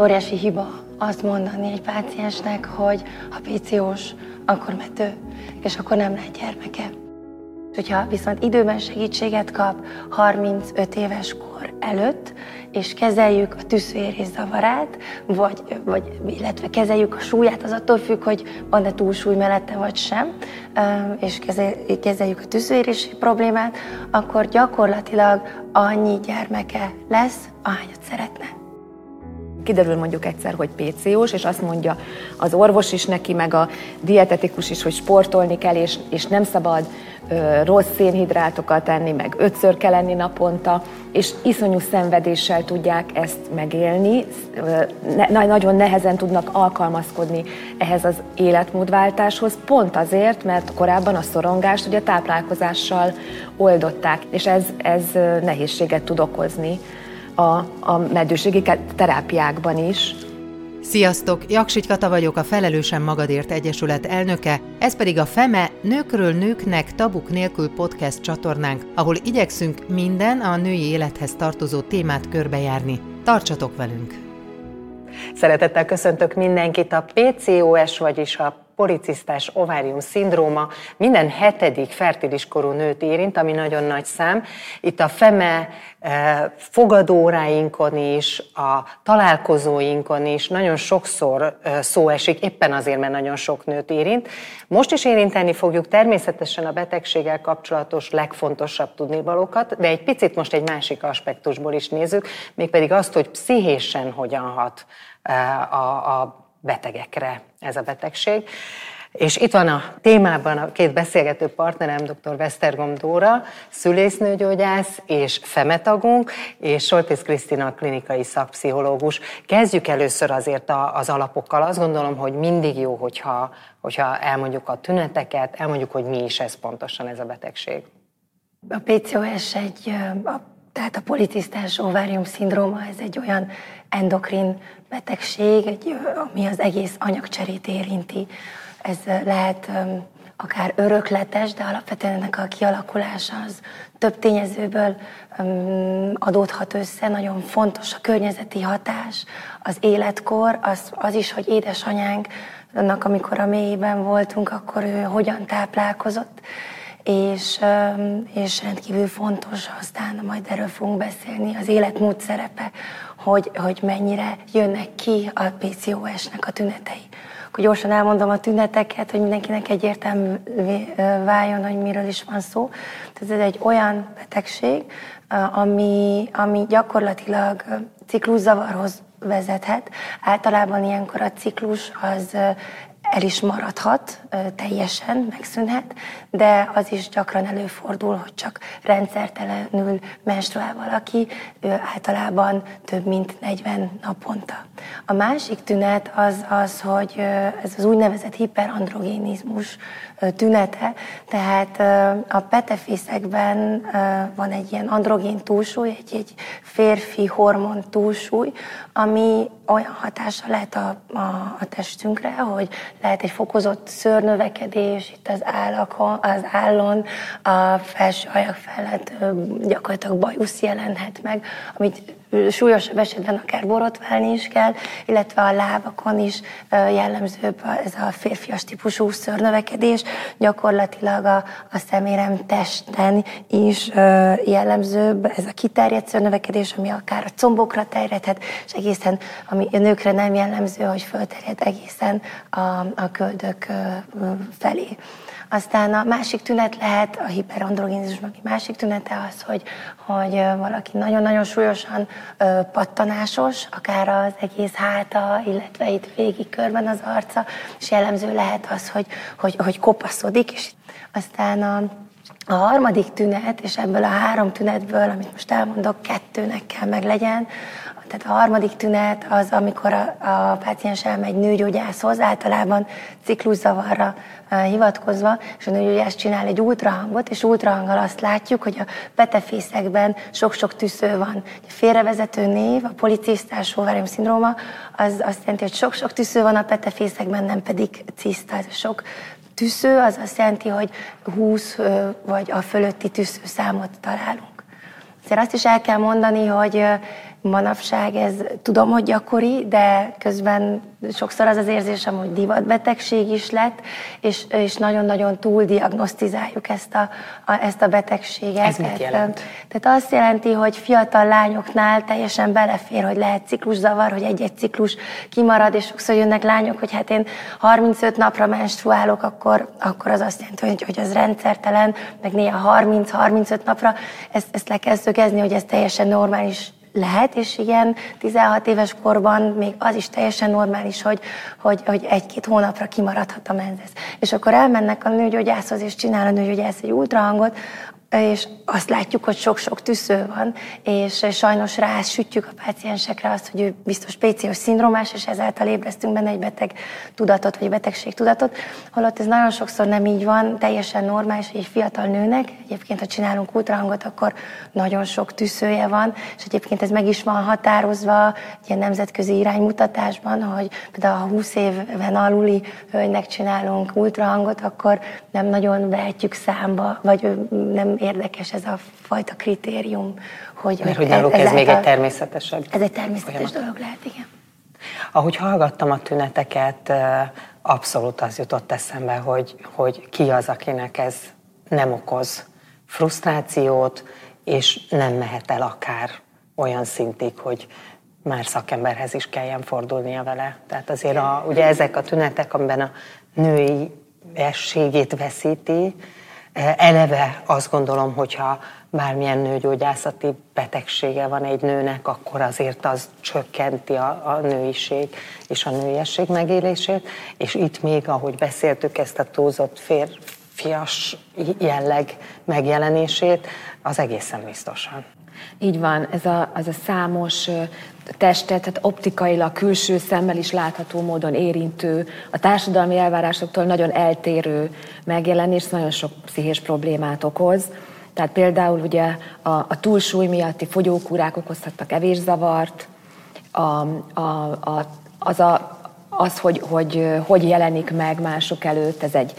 Óriási hiba azt mondani egy páciensnek, hogy ha PCO-s, akkor mető, és akkor nem lehet gyermeke. Hogyha viszont időben segítséget kap 35 éves kor előtt, és kezeljük a tűzvérés zavarát, vagy, vagy, illetve kezeljük a súlyát, az attól függ, hogy van-e túlsúly mellette vagy sem, és kezeljük a tűzvérési problémát, akkor gyakorlatilag annyi gyermeke lesz, ahányat szeretne kiderül mondjuk egyszer, hogy PCO-s, és azt mondja az orvos is neki, meg a dietetikus is, hogy sportolni kell, és, és nem szabad ö, rossz szénhidrátokat enni, meg ötször kell enni naponta, és iszonyú szenvedéssel tudják ezt megélni, ne, nagyon nehezen tudnak alkalmazkodni ehhez az életmódváltáshoz, pont azért, mert korábban a szorongást ugye táplálkozással oldották, és ez, ez nehézséget tud okozni a, a meddőségi terápiákban is. Sziasztok! Jaksich Kata vagyok, a Felelősen Magadért Egyesület elnöke, ez pedig a FEME Nőkről Nőknek Tabuk Nélkül podcast csatornánk, ahol igyekszünk minden a női élethez tartozó témát körbejárni. Tartsatok velünk! Szeretettel köszöntök mindenkit a PCOS, vagyis a policisztás ovárium szindróma minden hetedik fertilis korú nőt érint, ami nagyon nagy szám. Itt a FEME eh, fogadóráinkon is, a találkozóinkon is nagyon sokszor eh, szó esik, éppen azért, mert nagyon sok nőt érint. Most is érinteni fogjuk természetesen a betegséggel kapcsolatos legfontosabb tudnivalókat, de egy picit most egy másik aspektusból is nézzük, mégpedig azt, hogy pszichésen hogyan hat eh, a, a betegekre ez a betegség. És itt van a témában a két beszélgető partnerem, dr. Vesztergom Dóra, szülésznőgyógyász és femetagunk, és Soltész Krisztina klinikai szakpszichológus. Kezdjük először azért az alapokkal. Azt gondolom, hogy mindig jó, hogyha, hogyha elmondjuk a tüneteket, elmondjuk, hogy mi is ez pontosan ez a betegség. A PCOS egy, a, tehát a policisztás ovárium szindróma, ez egy olyan endokrin betegség, egy, ami az egész anyagcserét érinti. Ez lehet akár örökletes, de alapvetően ennek a kialakulása az több tényezőből adódhat össze. Nagyon fontos a környezeti hatás, az életkor, az, az is, hogy édesanyánk, annak, amikor a mélyében voltunk, akkor ő hogyan táplálkozott, és, és rendkívül fontos, aztán majd erről fogunk beszélni, az életmód szerepe, hogy, hogy mennyire jönnek ki a PCOS-nek a tünetei. Akkor gyorsan elmondom a tüneteket, hogy mindenkinek egyértelmű váljon, hogy miről is van szó. Tehát ez egy olyan betegség, ami, ami gyakorlatilag cikluszavarhoz vezethet. Általában ilyenkor a ciklus az el is maradhat, teljesen megszűnhet, de az is gyakran előfordul, hogy csak rendszertelenül menstruál valaki, ő általában több mint 40 naponta. A másik tünet az az, hogy ez az úgynevezett hiperandrogénizmus tünete, tehát a petefészekben van egy ilyen androgén túlsúly, egy, egy férfi hormon túlsúly, ami olyan hatása lehet a, a, a testünkre, hogy lehet egy fokozott szőrnövekedés itt az, állakon, az állon, a felső ajak felett gyakorlatilag bajusz jelenhet meg, amit súlyosabb esetben akár borotválni is kell, illetve a lábakon is jellemzőbb ez a férfias típusú szörnövekedés, gyakorlatilag a, a szemérem testen is jellemzőbb ez a kiterjedt szörnövekedés, ami akár a combokra terjedhet, és egészen, ami a nőkre nem jellemző, hogy fölterjed egészen a, a köldök felé. Aztán a másik tünet lehet, a hiperandrogénizmusnak egy másik tünete az, hogy, hogy valaki nagyon-nagyon súlyosan pattanásos, akár az egész háta, illetve itt végig körben az arca, és jellemző lehet az, hogy, hogy, hogy kopaszodik, és aztán a, a harmadik tünet, és ebből a három tünetből, amit most elmondok, kettőnek kell meg legyen, tehát a harmadik tünet az, amikor a, a páciens elmegy nőgyógyászhoz, általában cikluszavarra hivatkozva, és a nőgyógyász csinál egy ultrahangot, és ultrahanggal azt látjuk, hogy a petefészekben sok-sok tüsző van. A félrevezető név, a policisztás ovárium szindróma, az azt jelenti, hogy sok-sok tüsző van a petefészekben, nem pedig ciszta. Sok tüsző, az azt jelenti, hogy 20 vagy a fölötti tüsző számot találunk. Azért azt is el kell mondani, hogy manapság ez tudom, hogy gyakori, de közben sokszor az az érzésem, hogy divatbetegség is lett, és, és nagyon-nagyon túl diagnosztizáljuk ezt a, a, ezt a betegséget. Ez mit jelent? Tehát azt jelenti, hogy fiatal lányoknál teljesen belefér, hogy lehet cikluszavar, hogy egy-egy ciklus kimarad, és sokszor jönnek lányok, hogy hát én 35 napra menstruálok, akkor, akkor az azt jelenti, hogy, hogy az rendszertelen, meg néha 30-35 napra, ezt, ezt le kell szögezni, hogy ez teljesen normális lehet, és igen, 16 éves korban még az is teljesen normális, hogy, hogy, hogy egy-két hónapra kimaradhat a menzesz. És akkor elmennek a nőgyógyászhoz, és csinál a nőgyógyász egy ultrahangot, és azt látjuk, hogy sok-sok tüsző van, és sajnos rá sütjük a páciensekre azt, hogy ő biztos PCOS szindrómás, és ezáltal ébresztünk benne egy beteg tudatot, vagy betegség tudatot, holott ez nagyon sokszor nem így van, teljesen normális, hogy egy fiatal nőnek, egyébként ha csinálunk ultrahangot, akkor nagyon sok tüszője van, és egyébként ez meg is van határozva ilyen nemzetközi iránymutatásban, hogy például ha 20 éven aluli hölgynek csinálunk ultrahangot, akkor nem nagyon vehetjük számba, vagy nem érdekes ez a fajta kritérium. Hogy, Mert hogy náluk ez, ez még egy természetesebb Ez egy természetes folyamat. dolog lehet, igen. Ahogy hallgattam a tüneteket, abszolút az jutott eszembe, hogy, hogy ki az, akinek ez nem okoz frusztrációt, és nem mehet el akár olyan szintig, hogy már szakemberhez is kelljen fordulnia vele. Tehát azért a, ugye ezek a tünetek, amiben a női ességét veszíti, Eleve azt gondolom, hogyha bármilyen nőgyógyászati betegsége van egy nőnek, akkor azért az csökkenti a, a nőiség és a nőiesség megélését, és itt még, ahogy beszéltük ezt a túlzott férfias jelleg megjelenését, az egészen biztosan. Így van, ez a, az a számos testet, tehát optikailag, külső szemmel is látható módon érintő, a társadalmi elvárásoktól nagyon eltérő megjelenés nagyon sok pszichés problémát okoz. Tehát például ugye a, a túlsúly miatti fogyókúrák okozhatnak evészavart, a, a, a, az, a, az, hogy, hogy hogy jelenik meg mások előtt, ez egy,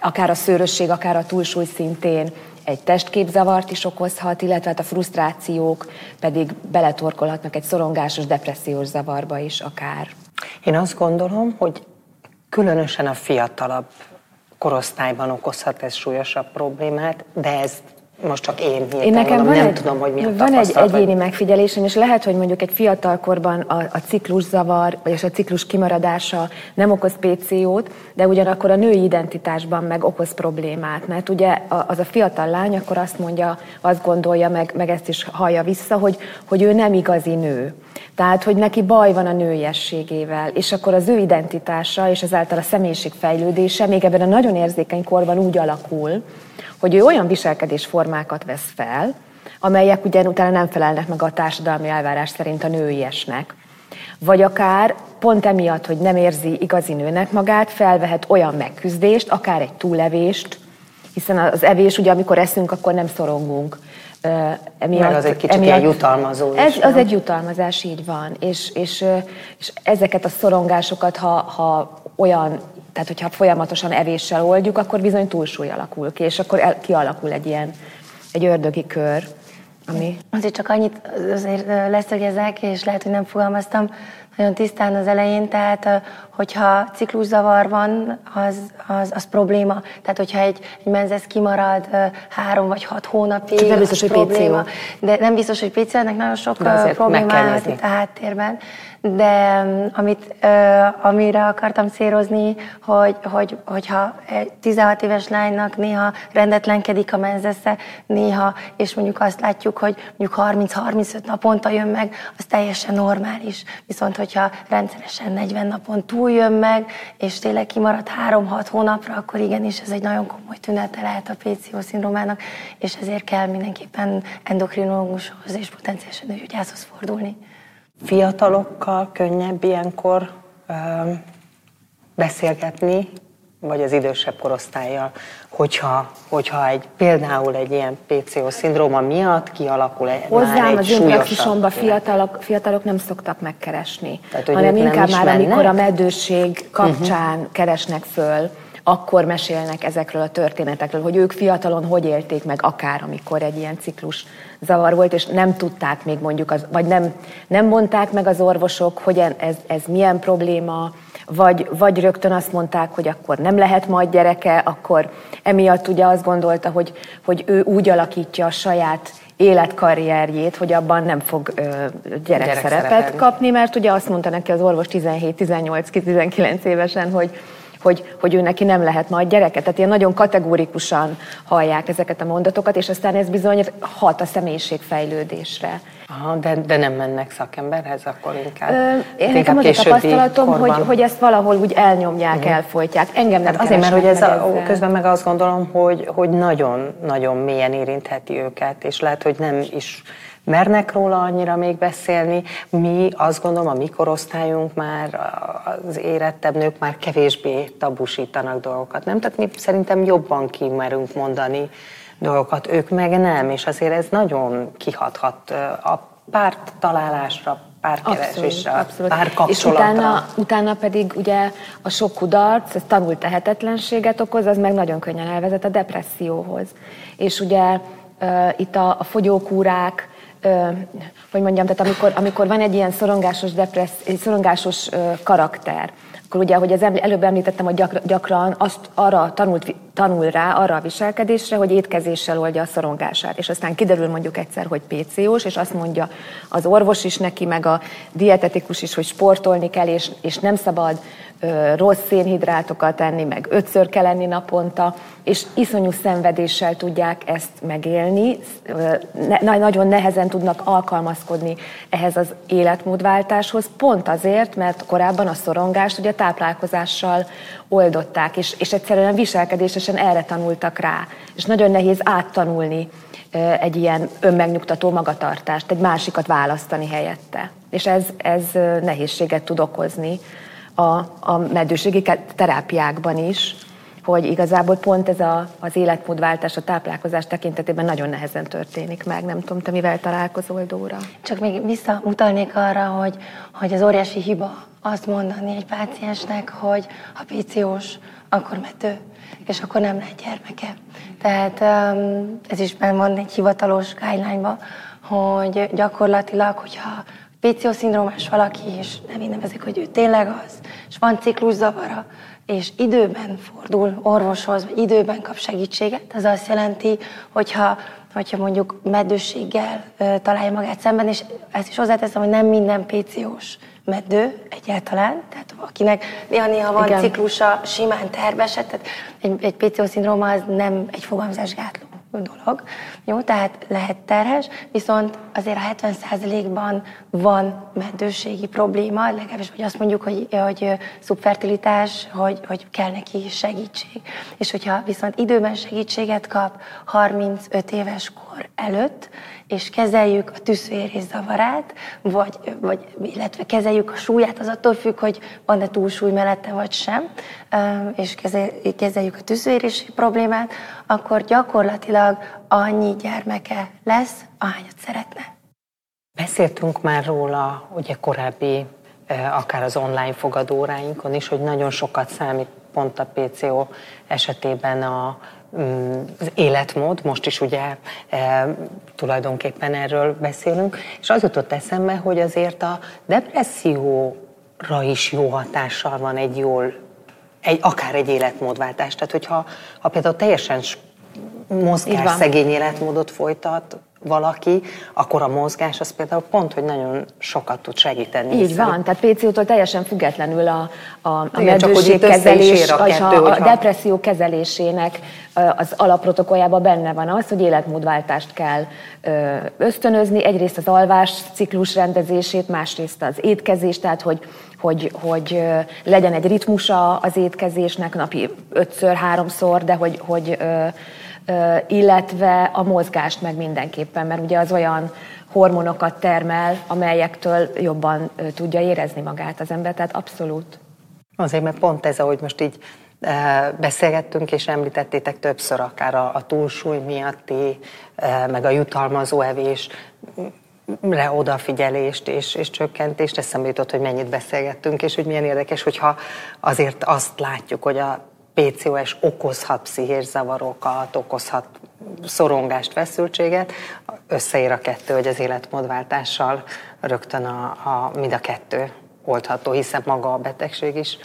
akár a szőrösség, akár a túlsúly szintén egy testképzavart is okozhat, illetve hát a frusztrációk pedig beletorkolhatnak egy szorongásos, depressziós zavarba is akár. Én azt gondolom, hogy különösen a fiatalabb korosztályban okozhat ez súlyosabb problémát, de ez most csak én hirtelen én nekem mondom, nem egy, tudom, hogy mi Van egy egyéni megfigyelésem, és lehet, hogy mondjuk egy fiatalkorban a, a cikluszavar, vagy a ciklus kimaradása nem okoz PCO-t, de ugyanakkor a női identitásban meg okoz problémát, mert ugye az a fiatal lány akkor azt mondja, azt gondolja, meg, meg ezt is hallja vissza, hogy, hogy ő nem igazi nő. Tehát, hogy neki baj van a nőiességével, és akkor az ő identitása és ezáltal a személyiség fejlődése még ebben a nagyon érzékeny korban úgy alakul, hogy ő olyan viselkedésformákat vesz fel, amelyek ugyan utána nem felelnek meg a társadalmi elvárás szerint a nőiesnek. Vagy akár pont emiatt, hogy nem érzi igazi nőnek magát, felvehet olyan megküzdést, akár egy túlevést, hiszen az evés, ugye amikor eszünk, akkor nem szorongunk. Emiatt, Meg az egy kicsit emiatt, ilyen jutalmazó is, ez, Az egy jutalmazás, így van. És, és, és ezeket a szorongásokat, ha, ha olyan tehát, hogyha folyamatosan evéssel oldjuk, akkor bizony túlsúly alakul ki, és akkor el, kialakul egy ilyen, egy ördögi kör, ami... Azért csak annyit azért leszögezek, és lehet, hogy nem fogalmaztam nagyon tisztán az elején, tehát hogyha cikluszavar van, az, az, az probléma. Tehát, hogyha egy, egy menzesz kimarad három vagy hat hónapig, nem biztos, hogy probléma. PCO. De nem biztos, hogy PCO, ennek nagyon sok probléma állt itt a háttérben de amit, amire akartam szérozni, hogy, hogy, hogyha egy 16 éves lánynak néha rendetlenkedik a menzesze, néha, és mondjuk azt látjuk, hogy mondjuk 30-35 naponta jön meg, az teljesen normális. Viszont, hogyha rendszeresen 40 napon túl jön meg, és tényleg kimarad 3-6 hónapra, akkor igenis ez egy nagyon komoly tünete lehet a PCO szindrómának, és ezért kell mindenképpen endokrinológushoz és potenciálisan nőgyógyászhoz fordulni. Fiatalokkal könnyebb ilyenkor beszélgetni, vagy az idősebb korosztályjal, hogyha, hogyha egy, például egy ilyen PCO szindróma miatt kialakul egy Hozzám az én praxisomban fiatalok, fiatalok nem szoktak megkeresni, Tehát, hanem inkább már amikor a meddőség kapcsán uh-huh. keresnek föl akkor mesélnek ezekről a történetekről, hogy ők fiatalon hogy élték meg akár, amikor egy ilyen ciklus zavar volt, és nem tudták még mondjuk, az, vagy nem, nem mondták meg az orvosok, hogy ez, ez milyen probléma, vagy, vagy rögtön azt mondták, hogy akkor nem lehet majd gyereke, akkor emiatt ugye azt gondolta, hogy, hogy ő úgy alakítja a saját életkarrierjét, hogy abban nem fog ö, gyerekszerepet kapni, mert ugye azt mondta neki az orvos 17-18-19 évesen, hogy hogy, hogy ő neki nem lehet majd gyereke. Tehát ilyen nagyon kategórikusan hallják ezeket a mondatokat, és aztán ez bizony hat a személyiségfejlődésre. Aha, de, de nem mennek szakemberhez, akkor inkább. Ö, én nekem az a tapasztalatom, hogy, hogy ezt valahol úgy elnyomják, uh-huh. elfolytják. Engem nem azért, mert hogy ez a, közben meg azt gondolom, hogy, hogy nagyon-nagyon mélyen érintheti őket, és lehet, hogy nem is mernek róla annyira még beszélni. Mi azt gondolom, a mi korosztályunk már, az érettebb nők már kevésbé tabusítanak dolgokat, nem? Tehát mi szerintem jobban kimerünk mondani dolgokat, ők meg nem, és azért ez nagyon kihathat a párt találásra, párkeresésre, abszolút, abszolút. És utána, utána pedig ugye a sok kudarc, ez tanult tehetetlenséget okoz, az meg nagyon könnyen elvezet a depresszióhoz. És ugye uh, itt a, a fogyókúrák, hogy mondjam, tehát amikor, amikor van egy ilyen szorongásos, depressz, egy szorongásos karakter, akkor ugye, ahogy az előbb említettem, hogy gyakran, azt arra tanult, tanul rá, arra a viselkedésre, hogy étkezéssel oldja a szorongását. És aztán kiderül mondjuk egyszer, hogy PCO-s, és azt mondja az orvos is neki, meg a dietetikus is, hogy sportolni kell, és, és nem szabad rossz szénhidrátokat enni, meg ötször kell enni naponta, és iszonyú szenvedéssel tudják ezt megélni, ne, nagyon nehezen tudnak alkalmazkodni ehhez az életmódváltáshoz, pont azért, mert korábban a szorongást ugye táplálkozással oldották, és, és egyszerűen viselkedésesen erre tanultak rá, és nagyon nehéz áttanulni egy ilyen önmegnyugtató magatartást, egy másikat választani helyette. És ez, ez nehézséget tud okozni a, a meddőségi terápiákban is, hogy igazából pont ez a, az életmódváltás, a táplálkozás tekintetében nagyon nehezen történik meg. Nem tudom, te mivel találkozol, Dóra? Csak még visszautalnék arra, hogy, hogy az óriási hiba azt mondani egy páciensnek, hogy ha PCO-s, akkor mető, és akkor nem lehet gyermeke. Tehát um, ez is benne van egy hivatalos guideline hogy gyakorlatilag, hogyha PCO-szindrómás valaki, és nem én nevezik, hogy ő tényleg az, és van cikluszavara, és időben fordul orvoshoz, vagy időben kap segítséget, az azt jelenti, hogyha, hogyha mondjuk meddőséggel találja magát szemben, és ezt is hozzáteszem, hogy nem minden PCO-s meddő egyáltalán, tehát akinek néha-néha van Igen. ciklusa, simán terveset, tehát egy, egy PCO-szindróma az nem egy fogamzásgátló dolog, jó, tehát lehet terhes, viszont azért a 70%-ban van meddőségi probléma, legalábbis vagy azt mondjuk, hogy, hogy szubfertilitás, hogy, hogy kell neki segítség. És hogyha viszont időben segítséget kap 35 éves kor előtt, és kezeljük a tűzvérés zavarát, vagy, vagy, illetve kezeljük a súlyát, az attól függ, hogy van-e túlsúly mellette vagy sem, és kezeljük a tűzvérési problémát, akkor gyakorlatilag annyi gyermeke lesz, ahányat szeretne. Beszéltünk már róla, ugye korábbi, akár az online fogadóráinkon is, hogy nagyon sokat számít pont a PCO esetében a, mm, az életmód, most is ugye e, tulajdonképpen erről beszélünk, és az jutott eszembe, hogy azért a depresszióra is jó hatással van egy jól, egy, akár egy életmódváltás. Tehát, hogyha ha például teljesen mozgás szegény életmódot folytat, valaki, akkor a mozgás az például pont, hogy nagyon sokat tud segíteni. Így hiszen... van, tehát PC-tól teljesen függetlenül a, a, a meddőségkezelés, a, kettő, a, a depresszió kezelésének az alapprotokolljában benne van az, hogy életmódváltást kell ösztönözni, egyrészt az alvás ciklus rendezését, másrészt az étkezést, tehát hogy, hogy, hogy legyen egy ritmusa az étkezésnek napi ötször, háromszor, de hogy, hogy illetve a mozgást meg mindenképpen, mert ugye az olyan hormonokat termel, amelyektől jobban tudja érezni magát az ember, tehát abszolút. Azért, mert pont ez, ahogy most így beszélgettünk, és említettétek többször akár a, a túlsúly miatti, meg a jutalmazó evés, le odafigyelést és, és csökkentést, eszembe jutott, hogy mennyit beszélgettünk, és hogy milyen érdekes, hogyha azért azt látjuk, hogy a PCOS okozhat pszichés zavarokat, okozhat szorongást, feszültséget, összeér a kettő, hogy az életmódváltással rögtön a, a, mind a kettő oldható, hiszen maga a betegség is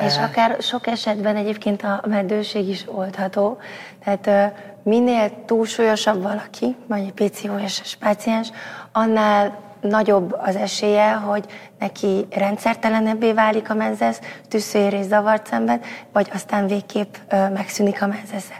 és akár sok esetben egyébként a meddőség is oldható. Tehát minél túlsúlyosabb valaki, vagy egy PCOS-es páciens, annál nagyobb az esélye, hogy neki rendszertelenebbé válik a menzesz, tűzőérés zavart szenved, vagy aztán végképp megszűnik a menzesze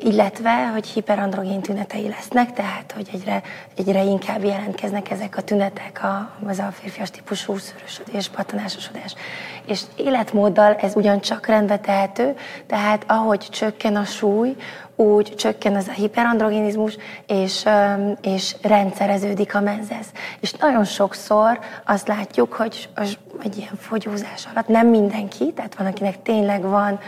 illetve, hogy hiperandrogén tünetei lesznek, tehát, hogy egyre, egyre inkább jelentkeznek ezek a tünetek, a, az a férfias típusú szörösödés, patanásosodás. És életmóddal ez ugyancsak rendbe tehető, tehát ahogy csökken a súly, úgy csökken az a hiperandrogenizmus, és, és rendszereződik a menzesz. És nagyon sokszor azt látjuk, hogy egy ilyen fogyózás alatt nem mindenki, tehát van, akinek tényleg van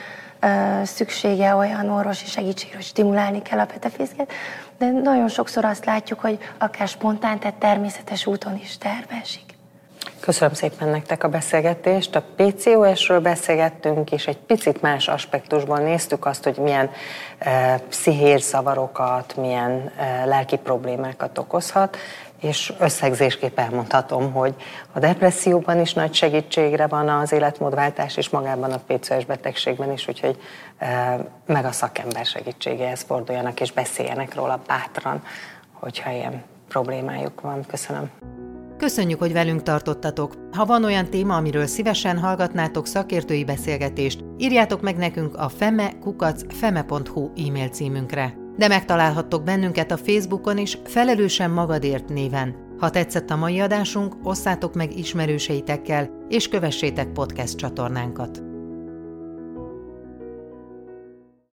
szüksége olyan orvosi segítségre, hogy stimulálni kell a petefészket, de nagyon sokszor azt látjuk, hogy akár spontán, tehát természetes úton is terve esik. Köszönöm szépen nektek a beszélgetést. A PCOS-ről beszélgettünk, és egy picit más aspektusban néztük azt, hogy milyen e, pszichérszavarokat, milyen e, lelki problémákat okozhat és összegzésképp elmondhatom, hogy a depresszióban is nagy segítségre van az életmódváltás, és magában a PCOS betegségben is, úgyhogy e, meg a szakember segítségéhez forduljanak, és beszéljenek róla bátran, hogyha ilyen problémájuk van. Köszönöm. Köszönjük, hogy velünk tartottatok. Ha van olyan téma, amiről szívesen hallgatnátok szakértői beszélgetést, írjátok meg nekünk a feme.feme.hu e-mail címünkre de megtalálhattok bennünket a Facebookon is Felelősen Magadért néven. Ha tetszett a mai adásunk, osszátok meg ismerőseitekkel, és kövessétek podcast csatornánkat.